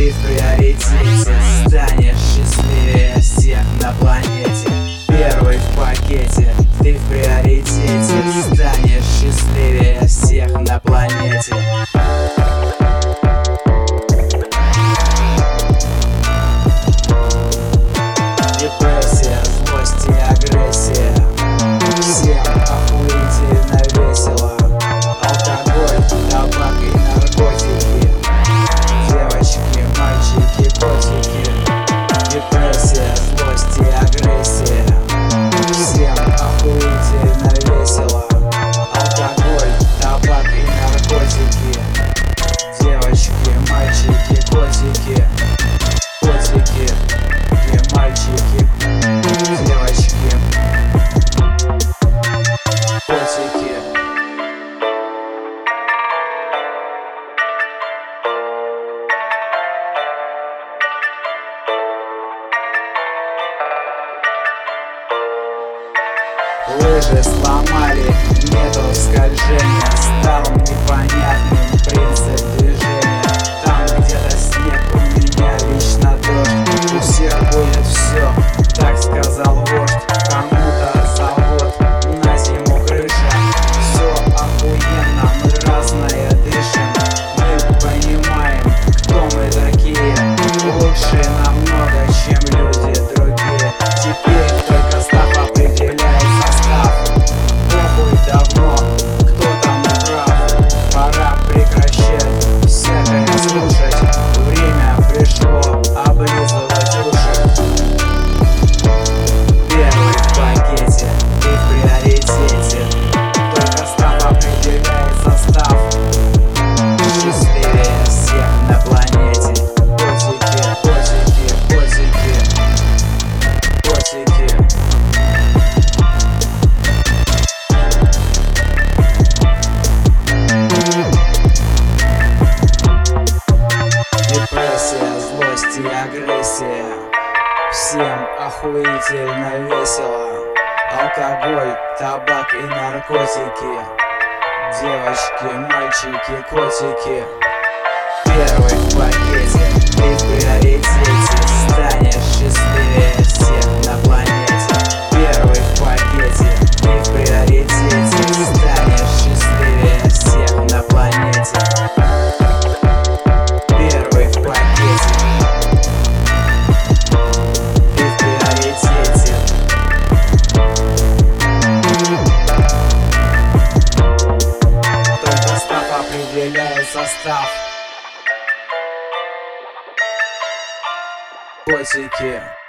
Ты в приоритете станешь счастливее всех на планете. dancing. Лыжи сломали, метод скольжения стал непонятным. охуительно весело. Алкоголь, табак и наркотики. Девочки, мальчики, котики. Первый в пакете, ты в приоритете состав. Котики.